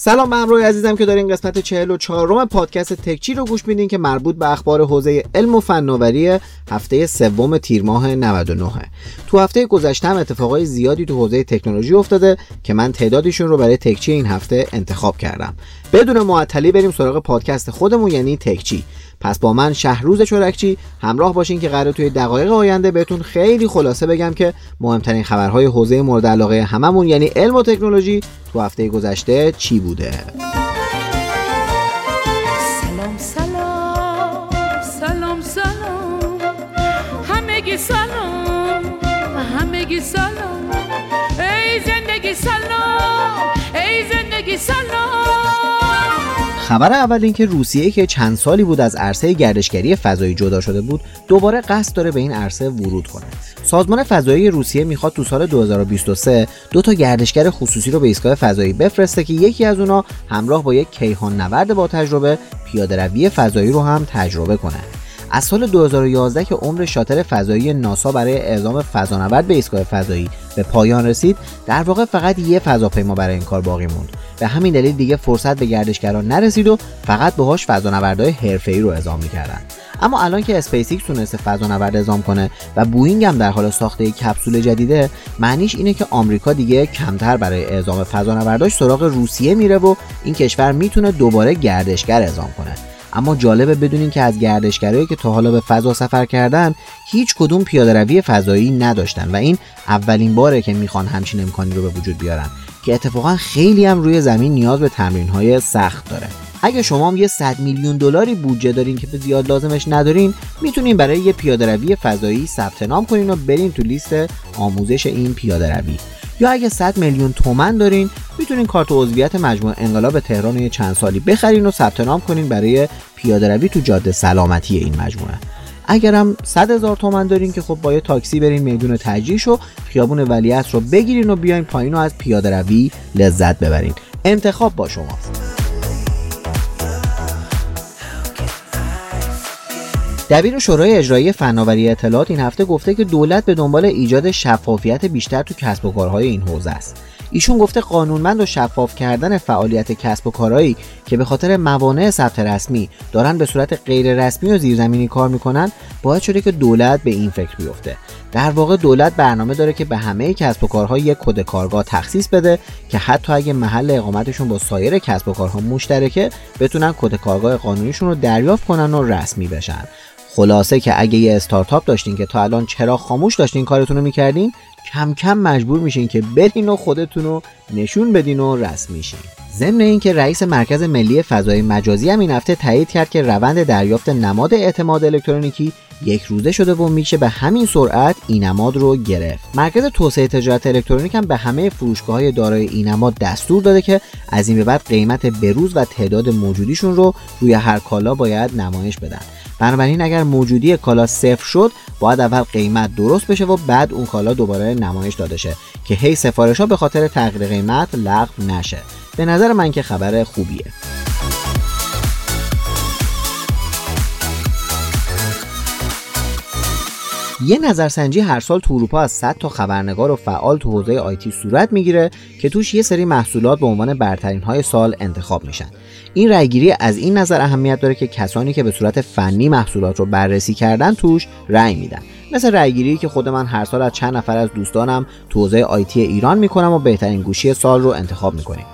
سلام به همراه عزیزم که دارین قسمت 44 م پادکست تکچی رو گوش میدین که مربوط به اخبار حوزه علم و فناوری هفته سوم تیر ماه 99 تو هفته گذشته هم اتفاقای زیادی تو حوزه تکنولوژی افتاده که من تعدادیشون رو برای تکچی این هفته انتخاب کردم. بدون معطلی بریم سراغ پادکست خودمون یعنی تکچی. پس با من شهروز چورکچی همراه باشین که قرار توی دقایق آینده بهتون خیلی خلاصه بگم که مهمترین خبرهای حوزه مورد علاقه هممون یعنی علم و تکنولوژی تو هفته گذشته چی بوده؟ سلام سلام سلام سلام. همگی سلام همگی سلام. ای زندگی سلام ای زندگی سلام. خبر اول اینکه روسیه که چند سالی بود از عرصه گردشگری فضایی جدا شده بود دوباره قصد داره به این عرصه ورود کنه سازمان فضایی روسیه می‌خواد تو سال 2023 دو تا گردشگر خصوصی رو به ایستگاه فضایی بفرسته که یکی از اونا همراه با یک کیهان نورد با تجربه پیاده فضایی رو هم تجربه کنه. از سال 2011 که عمر شاتر فضایی ناسا برای اعزام فضانورد به ایستگاه فضایی به پایان رسید در واقع فقط یه فضاپیما برای این کار باقی موند. به همین دلیل دیگه فرصت به گردشگران نرسید و فقط باهاش فضانوردهای حرفه‌ای رو اعزام می‌کردن. اما الان که اسپیس ایکس تونسته فضانورد اعزام کنه و بوینگ هم در حال ساخته کپسول جدیده معنیش اینه که آمریکا دیگه کمتر برای اعزام فضانورداش سراغ روسیه میره و این کشور می‌تونه دوباره گردشگر اعزام کنه. اما جالبه بدونین که از گردشگرایی که تا حالا به فضا سفر کردن هیچ کدوم پیاده روی فضایی نداشتن و این اولین باره که می‌خوان همچین امکانی رو به وجود بیارن که اتفاقا خیلی هم روی زمین نیاز به تمرین های سخت داره. اگه شما هم یه 100 میلیون دلاری بودجه دارین که به زیاد لازمش ندارین می‌تونین برای یه پیاده روی فضایی ثبت نام کنین و برین تو لیست آموزش این پیاده روی یا اگه 100 میلیون تومن دارین می‌تونین کارت عضویت مجموعه انقلاب تهران یه چند سالی بخرین و ثبت نام کنین برای پیاده روی تو جاده سلامتی این مجموعه. اگرم 100 هزار تومن دارین که خب با یه تاکسی برین میدون تجریش و خیابون ولیعصر رو بگیرین و بیاین پایین و از پیاده روی لذت ببرین. انتخاب با شماست. دبیر شورای اجرایی فناوری اطلاعات این هفته گفته که دولت به دنبال ایجاد شفافیت بیشتر تو کسب و کارهای این حوزه است. ایشون گفته قانونمند و شفاف کردن فعالیت کسب و کارهایی که به خاطر موانع ثبت رسمی دارن به صورت غیر رسمی و زیرزمینی کار می‌کنن باید شده که دولت به این فکر بیفته در واقع دولت برنامه داره که به همه کسب و کارها یک کد کارگاه تخصیص بده که حتی اگه محل اقامتشون با سایر کسب و کارها مشترکه بتونن کد کارگاه قانونیشون رو دریافت کنن و رسمی بشن خلاصه که اگه یه استارتاپ داشتین که تا الان چرا خاموش داشتین کارتون رو می‌کردین کم کم مجبور میشین که برین و خودتون رو نشون بدین و رسمی شین ضمن اینکه رئیس مرکز ملی فضای مجازی هم این هفته تایید کرد که روند دریافت نماد اعتماد الکترونیکی یک روزه شده و میشه به همین سرعت این نماد رو گرفت. مرکز توسعه تجارت الکترونیک هم به همه فروشگاه های دارای این نماد دستور داده که از این به بعد قیمت بروز و تعداد موجودیشون رو روی هر کالا باید نمایش بدن. بنابراین اگر موجودی کالا صفر شد باید اول قیمت درست بشه و بعد اون کالا دوباره نمایش داده شه که هی سفارش ها به خاطر تغییر قیمت لغو نشه. به نظر من که خبر خوبیه. یه نظرسنجی هر سال تو اروپا از 100 تا خبرنگار و فعال تو حوزه آیتی صورت می‌گیره که توش یه سری محصولات به عنوان برترین های سال انتخاب میشن. این رأیگیری از این نظر اهمیت داره که کسانی که به صورت فنی محصولات رو بررسی کردن توش رأی میدن. مثل رأیگیری که خود من هر سال از چند نفر از دوستانم تو حوزه آیتی ایران می‌کنم و بهترین گوشی سال رو انتخاب می‌کنیم.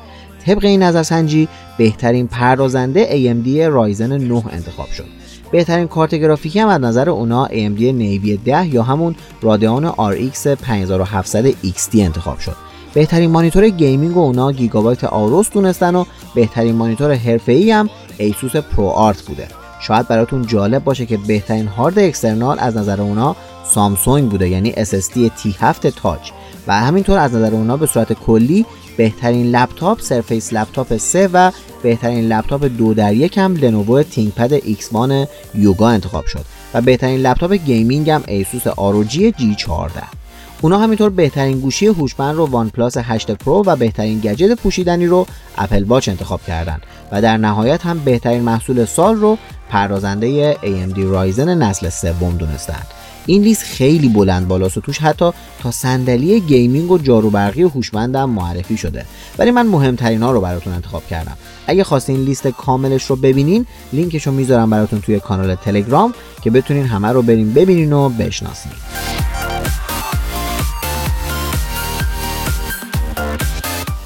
طبق این نظرسنجی بهترین پردازنده AMD رایزن 9 انتخاب شد. بهترین کارت گرافیکی هم از نظر اونا AMD نیوی 10 یا همون Radeon RX 5700 XT انتخاب شد. بهترین مانیتور gaming و اونا Gigabyte Aorus دونستن و بهترین مانیتور حرفه‌ای هم Asus ProArt بوده. شاید براتون جالب باشه که بهترین هارد اکسترنال از نظر اونا سامسونگ بوده یعنی SSD T7 Touch. و همینطور از نظر اونا به صورت کلی بهترین لپتاپ Surface Laptop 3 و بهترین لپتاپ دو در یک هم Lenovo ThinkPad X Yoga انتخاب شد و بهترین لپتاپ gaming هم Asus ROG G14 اونا همینطور بهترین گوشی هوشمند رو OnePlus 8 Pro و بهترین گجت پوشیدنی رو Apple Watch انتخاب کردن و در نهایت هم بهترین محصول سال رو پردازنده AMD Ryzen نسل سوم دونستند این لیست خیلی بلند بالاست و توش حتی تا صندلی gaming و جارو برقی و هوشمندم معرفی شده. ولی من مهمترین ها رو براتون انتخاب کردم. اگه خواستین لیست کاملش رو ببینین لینکش رو می‌ذارم براتون توی کانال تلگرام که بتونین همه رو بریم ببینین و بشناسین.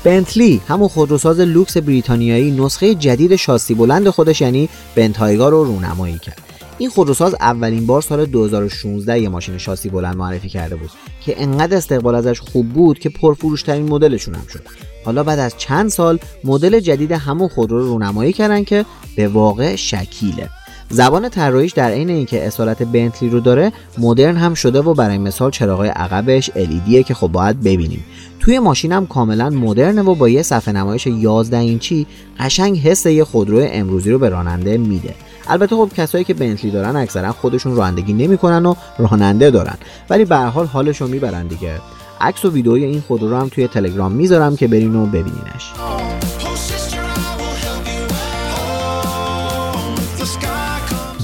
بنتلی همون خودروساز لوکس بریتانیایی نسخه جدید شاسی بلند خودش یعنی بنتایگا رو رونمایی کرد. این خودروساز اولین بار سال 2016 یه ماشین شاسی بلند معرفی کرده بود که انقدر استقبال ازش خوب بود که پرفروشترین مدلشون هم شد. حالا بعد از چند سال مدل جدید همون خودرو رو رونمایی کردن که به واقع شکیله. زبان طراحیش در عین اینکه اصالت بنتلی رو داره مدرن هم شده و برای مثال چراغای عقبش LEDه که خب باید ببینیم. توی ماشینم کاملا مدرنه و با یه صفحه نمایش 11 اینچی قشنگ حس یه خودرو امروزی رو به راننده میده. البته خب کسایی که بنتلی دارن اکثرا خودشون رانندگی نمی‌کنن و راننده دارن. ولی به هر حال حالش رو می‌برن دیگه. عکس و ویدئوی این خودرو هم توی تلگرام می‌ذارم که برین و ببینینش.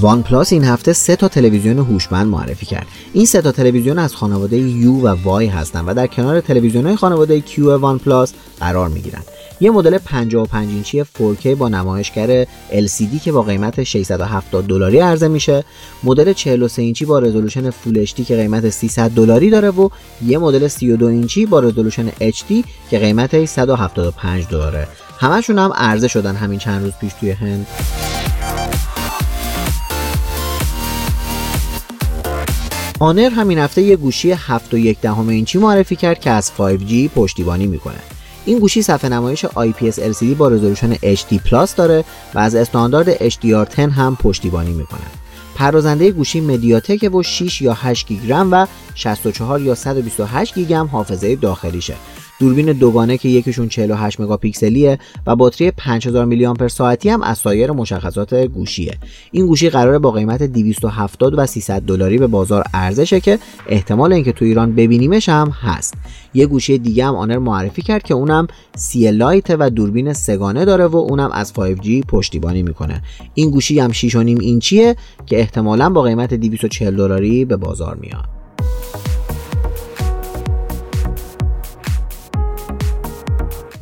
OnePlus این هفته سه تا تلویزیون هوشمند معرفی کرد. این سه تا تلویزیون از خانواده U و Y هستند و در کنار تلویزیون های خانواده Q OnePlus قرار می گیرند. یه مدل 55 اینچی 4K با نمایشگر LCD که با قیمت 670 دلاری عرضه میشه، مدل 43 اینچی با رزولوشن Full HD که قیمت 300 دلاری داره و یه مدل 32 اینچی با رزولوشن HD که قیمت 175 دلاره. همشون هم عرضه شدن همین چند روز پیش توی هند. Honor همین هفته یه گوشی 7 و یک دهم اینچی معرفی کرد که از 5G پشتیبانی می‌کنه. این گوشی صفحه نمایش IPS LCD با رزولوشن HD Plus داره و از استاندارد HDR10 هم پشتیبانی می‌کنه. پردازنده گوشی MediaTek و 6 یا 8 گیگ رم و 64 یا 128 گیگ هم حافظه داخلیشه دوربین دوگانه که یکیشون 48 مگاپیکسلیه و باتری 5000 میلی آمپر ساعتی هم از سایر مشخصات گوشیه. این گوشی قراره با قیمت 270 و 300 دلاری به بازار عرضه شه که احتمال اینکه تو ایران ببینیمش هم هست. یه گوشی دیگه هم Honor معرفی کرد که اونم سی لایت و دوربین سگانه داره و اونم از 5G پشتیبانی می‌کنه. این گوشی هم 6.5 اینچیه که احتمالا با قیمت 240 دلاری به بازار میاد.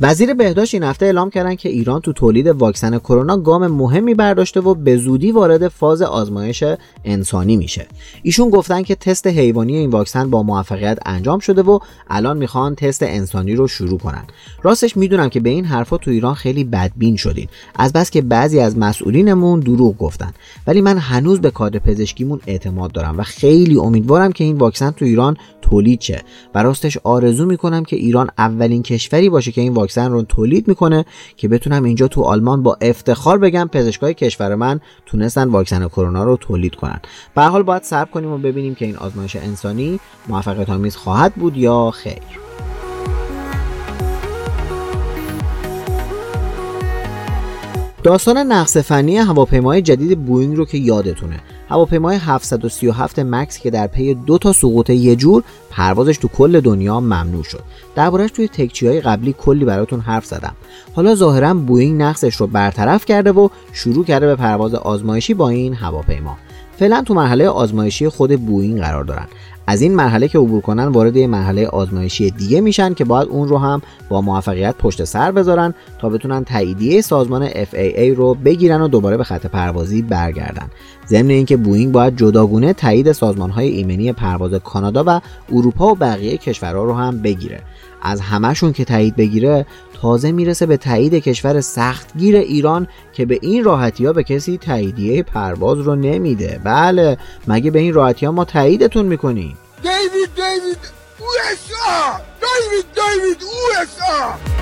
وزیر بهداشت این هفته اعلام کردن که ایران تو تولید واکسن کرونا گام مهمی برداشته و به زودی وارد فاز آزمایش انسانی میشه. ایشون گفتن که تست حیوانی این واکسن با موفقیت انجام شده و الان می‌خوان تست انسانی رو شروع کنن. راستش می‌دونم که به این حرفا تو ایران خیلی بدبین شدین. از بس که بعضی از مسئولینمون دروغ گفتن. ولی من هنوز به کادر پزشکیمون اعتماد دارم و خیلی امیدوارم که این واکسن تو ایران تولید شه. و راستش آرزو می‌کنم که ایران اولین کشوری باشه که این واکسن رو تولید می‌کنه که بتونم اینجا تو آلمان با افتخار بگم پزشکای کشور من تونستن واکسن کرونا رو تولید کنن. به حال باید صبر کنیم و ببینیم که این آزمایش انسانی موفقیت آمیز خواهد بود یا خیر. داستان نقص فنی هواپیمای جدید بوینگ رو که یادتونه. هواپیمای 737 Max که در پی دو تا سقوط مجوز پروازش تو کل دنیا ممنوع شد. دربارهش توی تکچی های قبلی کلی براتون حرف زدم. حالا ظاهرا بوینگ نقصش رو برطرف کرده و شروع کرده به پرواز آزمایشی با این هواپیما. فعلا تو مرحله آزمایشی خود بوینگ قرار دارن. از این مرحله که عبور کنن وارد یه مرحله آزمایشی دیگه میشن که باید اون رو هم با موفقیت پشت سر بذارن تا بتونن تاییدیه سازمان FAA رو بگیرن و دوباره به خط پروازی برگردن. ضمن اینکه بوینگ باید جداگونه تایید سازمانهای ایمنی پرواز کانادا و اروپا و بقیه کشورها رو هم بگیره. از همهشون که تایید بگیره تازه می‌رسه به تایید کشور سختگیر ایران که به این راحتی ها به کسی تاییدیه پرواز رو نمیده بله مگه به این راحتی ها ما تاییدتون می‌کنیم دیوید دیوید دیوید دیوید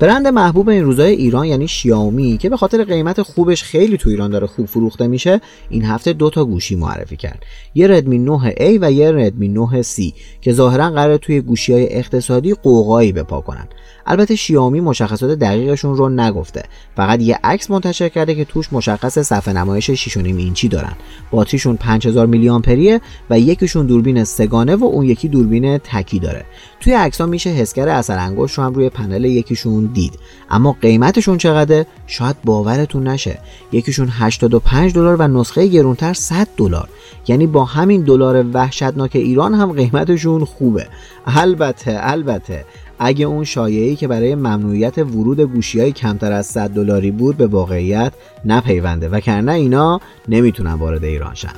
برند محبوب این روزای ایران یعنی شیائومی که به خاطر قیمت خوبش خیلی تو ایران داره خوب فروخته میشه این هفته دو تا گوشی معرفی کرد. یه ردمی 9 A و یه ردمی 9 C که ظاهرا قرار توی گوشی های اقتصادی قوقایی بپا کنن. البته شیائومی مشخصات دقیقشون رو نگفته. فقط یه عکس منتشر کرده که توش مشخص صفحه نمایش 6.5 اینچی دارن. باتریشون 5000 میلی آمپریه و یکیشون دوربین سگانه و اون یکی دوربین تکی داره. توی عکس میشه حسگر اثر انگشت رو هم روی پنل یکیشون دید. اما قیمتشون چقدره؟ شاید باورتون نشه. یکیشون 85 دلار و نسخه گرونتر 100 دلار. یعنی با همین دلار وحشتناک ایران هم قیمتشون خوبه. البته البته. اگه اون شایعی که برای ممنوعیت ورود گوشی های کمتر از 100 دلاری بود به واقعیت نپیونده و کرنه اینا نمی‌تونن وارد ایران شن.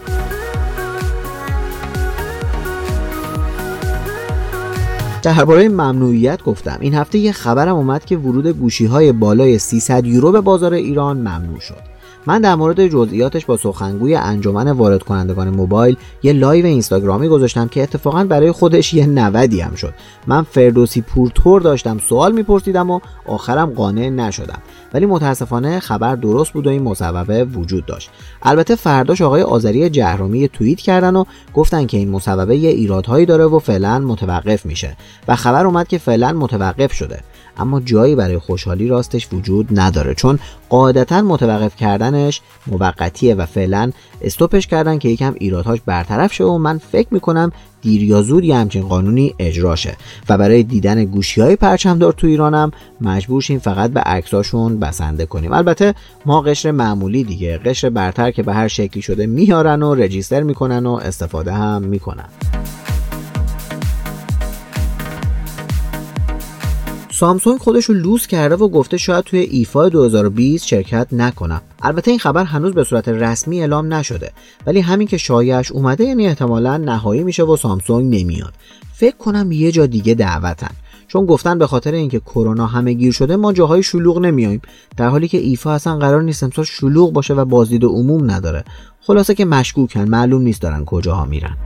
درباره ممنوعیت گفتم. این هفته یه خبرم اومد که ورود گوشی های بالای 300 یورو به بازار ایران ممنوع شد. من در مورد جزئیاتش با سخنگوی انجمن وارد کنندگان موبایل یه لایو اینستاگرامی گذاشتم که اتفاقا برای خودش یه نودی هم شد. من فردوسی‌پورطور داشتم سوال میپرسیدم و آخرم قانع نشدم. ولی متاسفانه خبر درست بود و این مصوبه وجود داشت. البته فرداش آقای آذری جهرومی توییت کردن و گفتن که این مصوبه یه ایرادهایی داره و فعلا متوقف میشه. و خبر اومد که فعلا متوقف شده. اما جایی برای خوشحالی راستش وجود نداره چون قاعدتا متوقف کردنش موقتیه و فعلا استوپش کردن که یکم ایرادهاش برطرف شه و من فکر می‌کنم دیر یا زود یه همچین قانونی اجرا شه. و برای دیدن گوشی های پرچمدار تو ایرانم مجبور شیم فقط به عکساشون بسنده کنیم. البته ما قشر معمولی دیگه قشر برتر که به هر شکلی شده میارن و رجیستر می‌کنن و استفاده هم می‌کنن. سامسونگ خودش رو لوس کرده و گفته شاید توی ایفا 2020 شرکت نکنم. البته این خبر هنوز به صورت رسمی اعلام نشده ولی همین که شایعش اومده یعنی احتمالا نهایی میشه و سامسونگ نمیاد. فکر کنم یه جا دیگه دعوتن. چون گفتن به خاطر اینکه کرونا همه گیر شده ما جاهای شلوغ نمیایم در حالی که ایفا اصلا قرار نیست امسال شلوغ باشه و بازدید عموم نداره. خلاصه که مشکوکن معلوم نیست دارن کجاها میرن.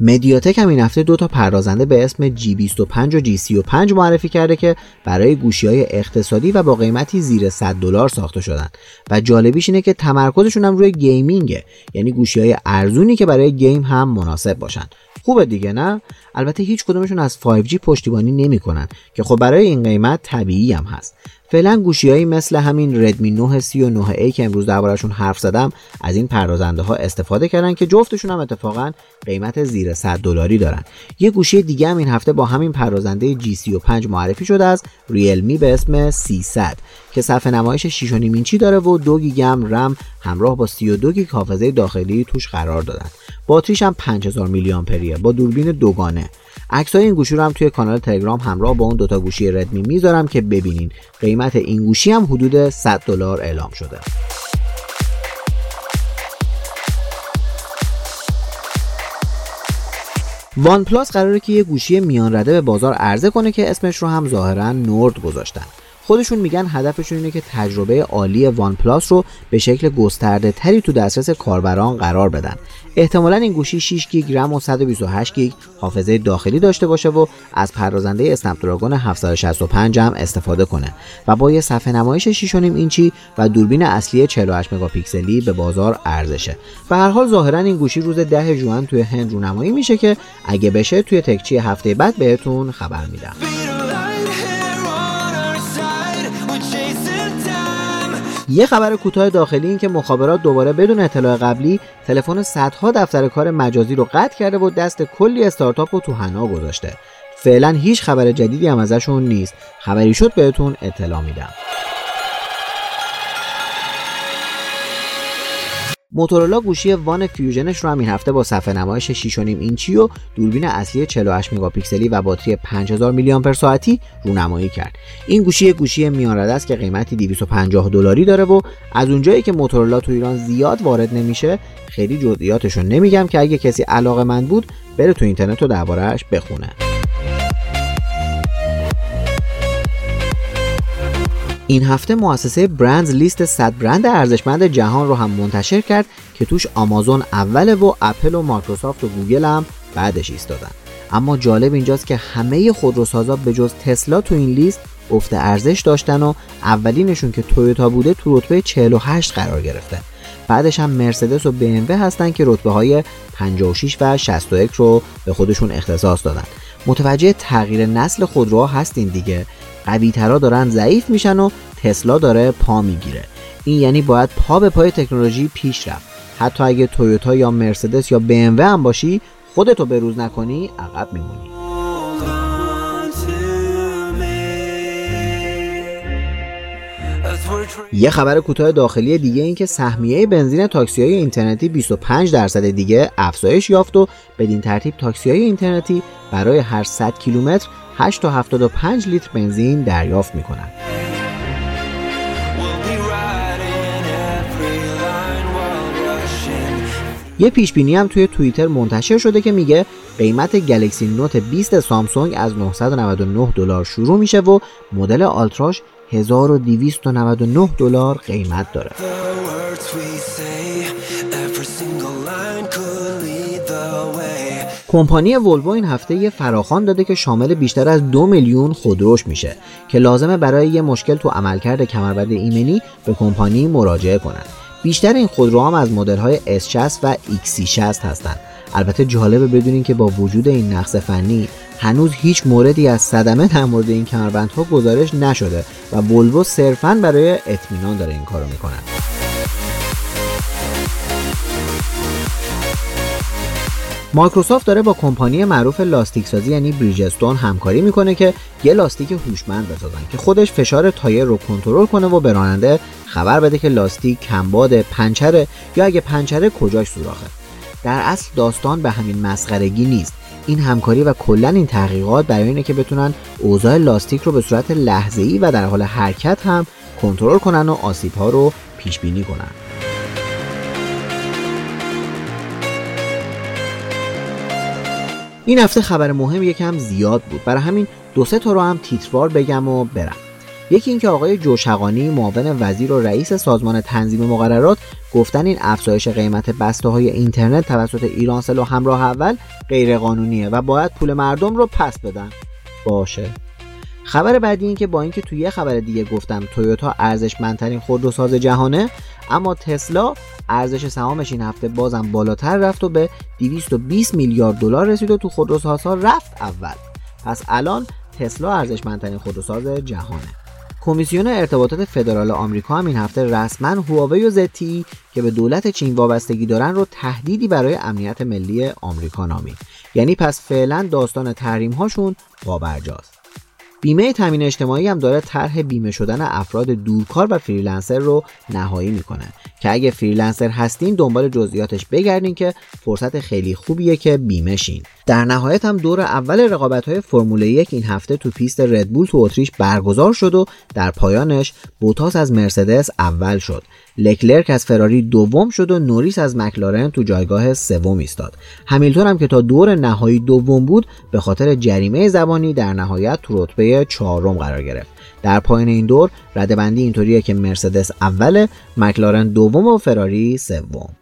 مدیاتک هم این هفته دو تا پردازنده به اسم G25 و G35 معرفی کرده که برای گوشی های اقتصادی و با قیمتی زیر 100 دلار ساخته شدن. و جالبیش اینه که تمرکزشون هم روی گیمینگه. یعنی گوشی های ارزونی که برای گیم هم مناسب باشن. خوبه دیگه نه؟ البته هیچ کدومشون از 5G پشتیبانی نمی‌کنن که خب برای این قیمت طبیعی هم هست. فعلا گوشیهایی مثل همین ردمی 9 سی و 9 ای که امروز دربارهشون حرف زدم از این پردازنده ها استفاده کردن که جفتشون هم اتفاقا قیمت زیر 100 دلاری دارن. یه گوشی دیگه هم این هفته با همین پردازنده G35 معرفی شده از ریلمی به اسم 300 که صفحه نمایش 6.5 اینچی داره و 2 گیگم رم همراه با 32 گیگ حافظه داخلی توش قرار دادن. باتریش هم 5000 میلی آمپریه با دوربین دوگانه. عکسای این گوشی رو هم توی کانال تلگرام همراه با اون دوتا گوشی ردمی می‌ذارم که ببینین. قیمت این گوشی هم حدود 100 دلار اعلام شده. OnePlus قراره که یه گوشی میان رده به بازار عرضه کنه که اسمش رو هم ظاهرا Nord گذاشتن. خودشون میگن هدفشون اینه که تجربه عالی OnePlus رو به شکل گسترده تری تو دسترس کاربران قرار بدن. احتمالا این گوشی 6 گیگ رم و 128 گیگ حافظه داخلی داشته باشه و از پردازنده اسنپ دراگون 765 هم استفاده کنه. و با یه صفحه نمایش 6.5 اینچی و دوربین اصلی 48 مگاپیکسلی به بازار ارزشه. به هر حال ظاهرا این گوشی روز 10 ژوئن توی هند رونمایی میشه که اگه بشه توی تکچی هفته بعد بهتون خبر میدم. یه خبر کوتاه داخلی این که مخابرات دوباره بدون اطلاع قبلی تلفن صدها دفتر کار مجازی رو قطع کرده و دست کلی استارتاپ رو تو حنا گذاشته. فعلا هیچ خبر جدیدی هم ازشون نیست. خبری شد بهتون اطلاع میدم. موتورولا گوشی وان فیوژنش رو هم هفته با صفحه نمایش 6.5 اینچی و دوربین اصلی 48 مگاپیکسلی و باتری 5000 میلی آمپر ساعتی رونمایی کرد. این گوشی گوشی میان رده است که قیمتی 250 دلاری داره و از اونجایی که موتورولا تو ایران زیاد وارد نمیشه خیلی جزئیاتش رو نمیگم که اگه کسی علاقه بود بره تو اینترنت رو دربارهش بخونه. این هفته مؤسسه BrandZ لیست 100 برند ارزشمند جهان رو هم منتشر کرد که توش آمازون اوله و اپل و مایکروسافت و گوگل هم بعدش ایستادن. اما جالب اینجاست که همه خودروسازا به جز تسلا تو این لیست افت ارزش داشتن و اولینشون که تویوتا بوده تو رتبه 48 قرار گرفته. بعدش هم مرسدس و BMW هستن که رتبه های 56 و 61 رو به خودشون اختصاص دادن. متوجه تغییر نسل خودروها هستین دیگه. قویترا دارن ضعیف میشن و تسلا داره پا می‌گیره. این یعنی باید پا به پای تکنولوژی پیش رفت. حتی اگه تویوتا یا مرسدس یا BMW هم باشی خودتو بروز نکنی عقب میمونی. یه خبر کوتاه داخلی دیگه این که سهمیه بنزین تاکسی های اینترنتی 25 درصد دیگه افزایش یافت و بدین ترتیب تاکسی های اینترنتی برای هر 100 کیلومتر 8 تا 75 لیتر بنزین دریافت می‌کنن. یه پیش بینی هم توی توییتر منتشر شده که میگه قیمت گلکسی نوت 20 سامسونگ از 999 دلار شروع میشه و مدل آلتراش 1299 دلار قیمت داره. کمپانی ولوو این هفته یه فراخوان داده که شامل بیشتر از دو میلیون خودروش میشه که لازمه برای یه مشکل تو عملکرد کمربند ایمنی به کمپانی مراجعه کنند. بیشتر این خودروها هم از مدل های S60 و XC60 هستند. البته جالبه بدونین که با وجود این نقص فنی هنوز هیچ موردی از صدمه در مورد این کمربندها گزارش نشده و ولوو صرفا برای اطمینان داره این کارو می‌کنن. مایکروسافت داره با کمپانی معروف لاستیک سازی یعنی بریجستون همکاری می‌کنه که یه لاستیک هوشمند بسازن که خودش فشار تایر رو کنترل کنه و به راننده خبر بده که لاستیک کمباد پنچره یا اگه پنچره کجاش سوراخه. در اصل داستان به همین مسخرگی نیست. این همکاری و کلا این تحقیقات برای اینه که بتونن اوضاع لاستیک رو به صورت لحظه‌ای و در حال حرکت هم کنترل کنن و آسیب ها رو پیش بینی کنن. این هفته خبر مهم یکم زیاد بود. برای همین دو سه تا رو هم تیتروار بگم و برم. یکی اینکه آقای جوشقانی معاون وزیر و رئیس سازمان تنظیم مقررات گفتن این افزایش قیمت بسته های اینترنت توسط ایرانسل و همراه اول غیرقانونیه و باید پول مردم رو پس بدن. باشه. خبر بعدی این که با اینکه توی یه خبر دیگه گفتم تویوتا ارزشمندترین خودروساز جهانه اما تسلا ارزش سهامش این هفته بازم بالاتر رفت و به 220 میلیارد دلار رسید و تو خودروسازها رفت اول. پس الان تسلا ارزشمندترین خودروساز جهانه. کمیسیون ارتباطات فدرال آمریکا هم این هفته رسما هواوی و ZTE که به دولت چین وابستگی دارن رو تهدیدی برای امنیت ملی آمریکا نامید. یعنی پس فعلا داستان تحریم هاشون پابرجاست بیمه تامین اجتماعی هم داره طرح بیمه شدن افراد دورکار و فریلنسر رو نهایی می‌کنه. که اگه فریلنسر هستین دنبال جزئیاتش بگردین که فرصت خیلی خوبیه که بیمه شین. در نهایت هم دور اول رقابت های فرمول یک این هفته تو پیست ردبول تو اتریش برگزار شد و در پایانش بوتاس از مرسدس اول شد. لکلرک از فراری دوم شد و نوریس از مکلارن تو جایگاه سوم ایستاد. همیلتون هم که تا دور نهایی دوم بود به خاطر جریمه زبانی در نهایت تو رتبه چهارم قرار گرفت. در پایان این دور ردبندی اینطوریه که مرسدس اوله مکلارن دوم و فراری سوم.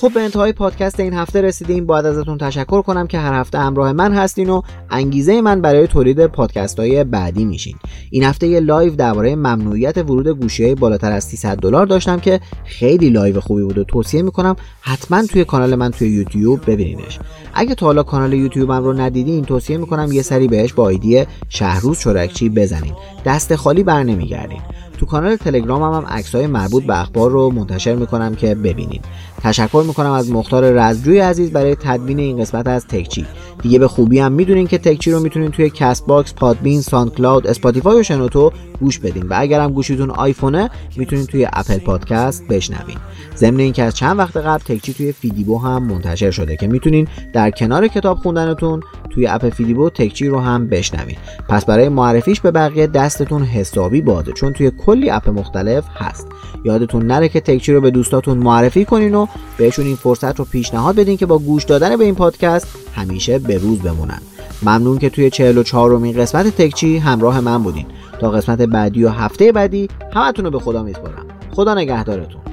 خب به انتهای پادکست این هفته رسیدیم. باید ازتون تشکر کنم که هر هفته همراه من هستین و انگیزه من برای تولید پادکست های بعدی میشین. این هفته یه لایو درباره ممنوعیت ورود گوشی های بالاتر از 300 دلار داشتم که خیلی لایو خوبی بود و توصیه می‌کنم حتما توی کانال من توی یوتیوب ببینینش. اگه تا حالا کانال یوتیوبم رو ندیدین توصیه می‌کنم یه سری بهش با آیدی شهروز شرکچی بزنین. دست خالی بر نمیگردین تو کانال تلگرامم هم عکسای مربوط به اخبار رو منتشر می‌کنم که ببینید. تشکر می‌کنم از مختار رزجوی عزیز برای تدوین این قسمت از تکچی. دیگه به خوبی هم می‌دونین که تکچی رو می‌تونین توی کست باکس پادبین ساند کلاود اسپاتیفای و شنوتو گوش بدین و اگرم گوشیتون آیفونه می‌تونین توی اپل پادکست بشنوین. ضمن اینکه از چند وقت قبل تکچی توی فیدیبو هم منتشر شده که می‌تونین در کنار کتاب خوندنتون توی اپ فیدیبو تکچی رو هم بشنوین پس برای معرفیش به بقیه دستتون حسابی بازه چون توی کلی اپ مختلف هست. یادتون نره که تکچی رو به دوستاتون معرفی کنین و بهشون این فرصت رو پیشنهاد بدین که با گوش دادن به این پادکست همیشه به روز بمونن. ممنون که توی 44 امین قسمت تکچی همراه من بودین. تا قسمت بعدی و هفته بعدی همتون رو به خدا میسپارم. خدا نگهدارتون.